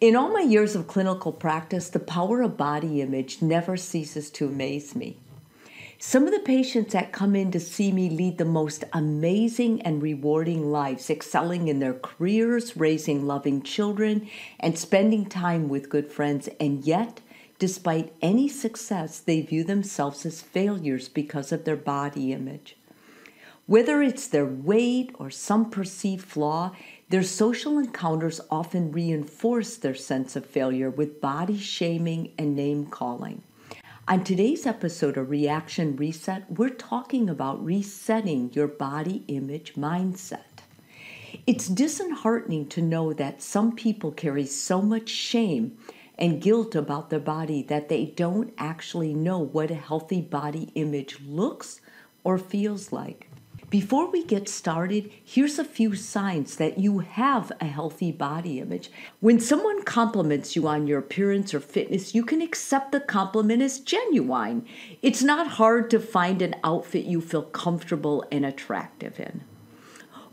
In all my years of clinical practice, the power of body image never ceases to amaze me. Some of the patients that come in to see me lead the most amazing and rewarding lives, excelling in their careers, raising loving children, and spending time with good friends, and yet, despite any success, they view themselves as failures because of their body image. Whether it's their weight or some perceived flaw, their social encounters often reinforce their sense of failure with body shaming and name calling. On today's episode of Reaction Reset, we're talking about resetting your body image mindset. It's disheartening to know that some people carry so much shame and guilt about their body that they don't actually know what a healthy body image looks or feels like. Before we get started, here's a few signs that you have a healthy body image. When someone compliments you on your appearance or fitness, you can accept the compliment as genuine. It's not hard to find an outfit you feel comfortable and attractive in.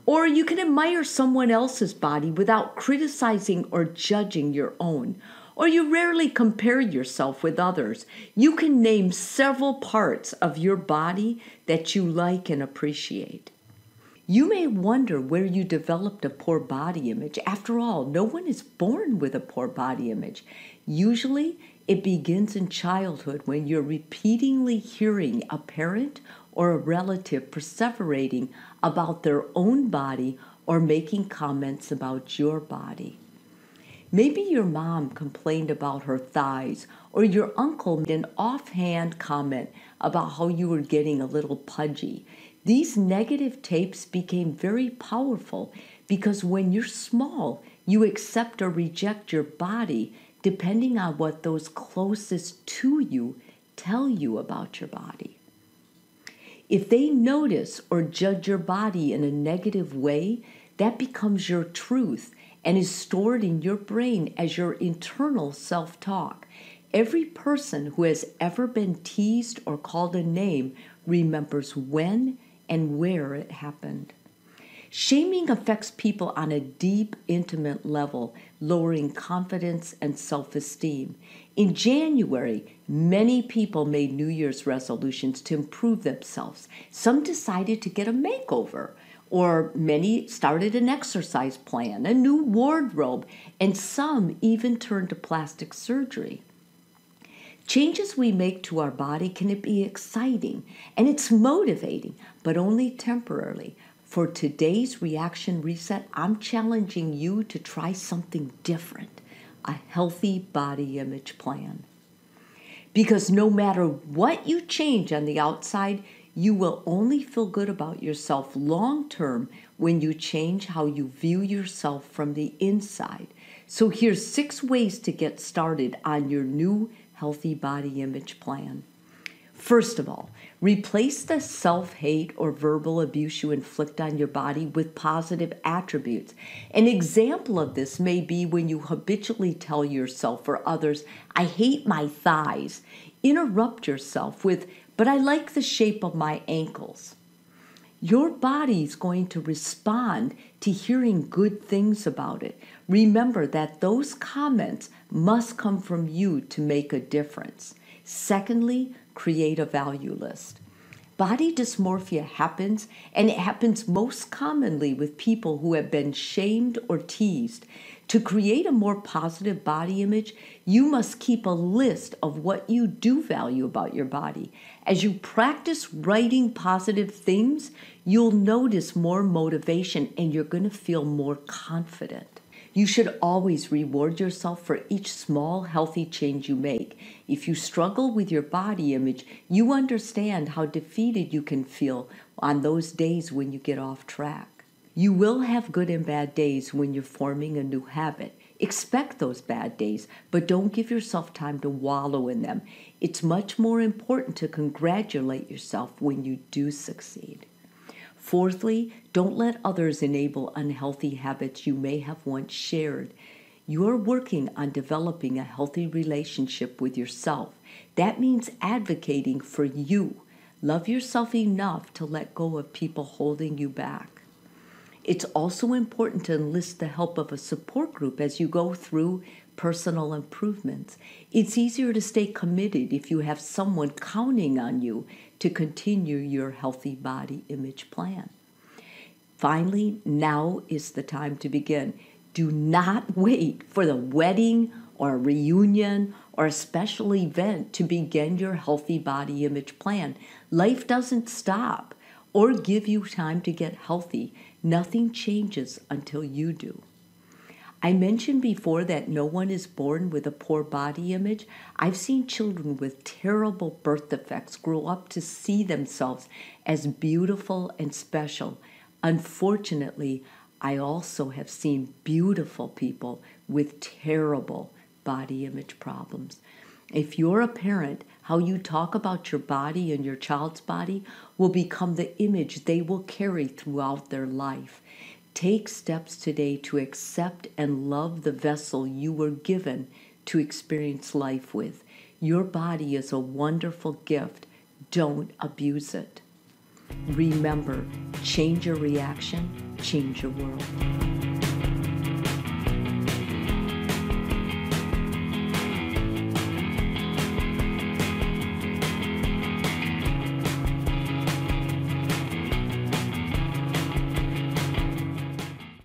Or you can admire someone else's body without criticizing or judging your own or you rarely compare yourself with others. You can name several parts of your body that you like and appreciate. You may wonder where you developed a poor body image. After all, no one is born with a poor body image. Usually, it begins in childhood when you're repeatedly hearing a parent or a relative perseverating about their own body or making comments about your body. Maybe your mom complained about her thighs, or your uncle made an offhand comment about how you were getting a little pudgy. These negative tapes became very powerful because when you're small, you accept or reject your body depending on what those closest to you tell you about your body. If they notice or judge your body in a negative way, that becomes your truth and is stored in your brain as your internal self talk. Every person who has ever been teased or called a name remembers when and where it happened. Shaming affects people on a deep, intimate level, lowering confidence and self esteem. In January, many people made New Year's resolutions to improve themselves. Some decided to get a makeover or many started an exercise plan, a new wardrobe, and some even turned to plastic surgery. Changes we make to our body can be exciting and it's motivating, but only temporarily. For today's reaction reset, I'm challenging you to try something different a healthy body image plan. Because no matter what you change on the outside, you will only feel good about yourself long term when you change how you view yourself from the inside. So, here's six ways to get started on your new healthy body image plan. First of all, replace the self hate or verbal abuse you inflict on your body with positive attributes. An example of this may be when you habitually tell yourself or others, I hate my thighs. Interrupt yourself with, but I like the shape of my ankles. Your body is going to respond to hearing good things about it. Remember that those comments must come from you to make a difference. Secondly, create a value list. Body dysmorphia happens, and it happens most commonly with people who have been shamed or teased. To create a more positive body image, you must keep a list of what you do value about your body. As you practice writing positive things, you'll notice more motivation and you're going to feel more confident. You should always reward yourself for each small, healthy change you make. If you struggle with your body image, you understand how defeated you can feel on those days when you get off track. You will have good and bad days when you're forming a new habit. Expect those bad days, but don't give yourself time to wallow in them. It's much more important to congratulate yourself when you do succeed. Fourthly, don't let others enable unhealthy habits you may have once shared. You are working on developing a healthy relationship with yourself. That means advocating for you. Love yourself enough to let go of people holding you back. It's also important to enlist the help of a support group as you go through personal improvements. It's easier to stay committed if you have someone counting on you to continue your healthy body image plan. Finally, now is the time to begin. Do not wait for the wedding or a reunion or a special event to begin your healthy body image plan. Life doesn't stop or give you time to get healthy. Nothing changes until you do. I mentioned before that no one is born with a poor body image. I've seen children with terrible birth defects grow up to see themselves as beautiful and special. Unfortunately, I also have seen beautiful people with terrible body image problems. If you're a parent, how you talk about your body and your child's body will become the image they will carry throughout their life. Take steps today to accept and love the vessel you were given to experience life with. Your body is a wonderful gift. Don't abuse it. Remember, change your reaction, change your world.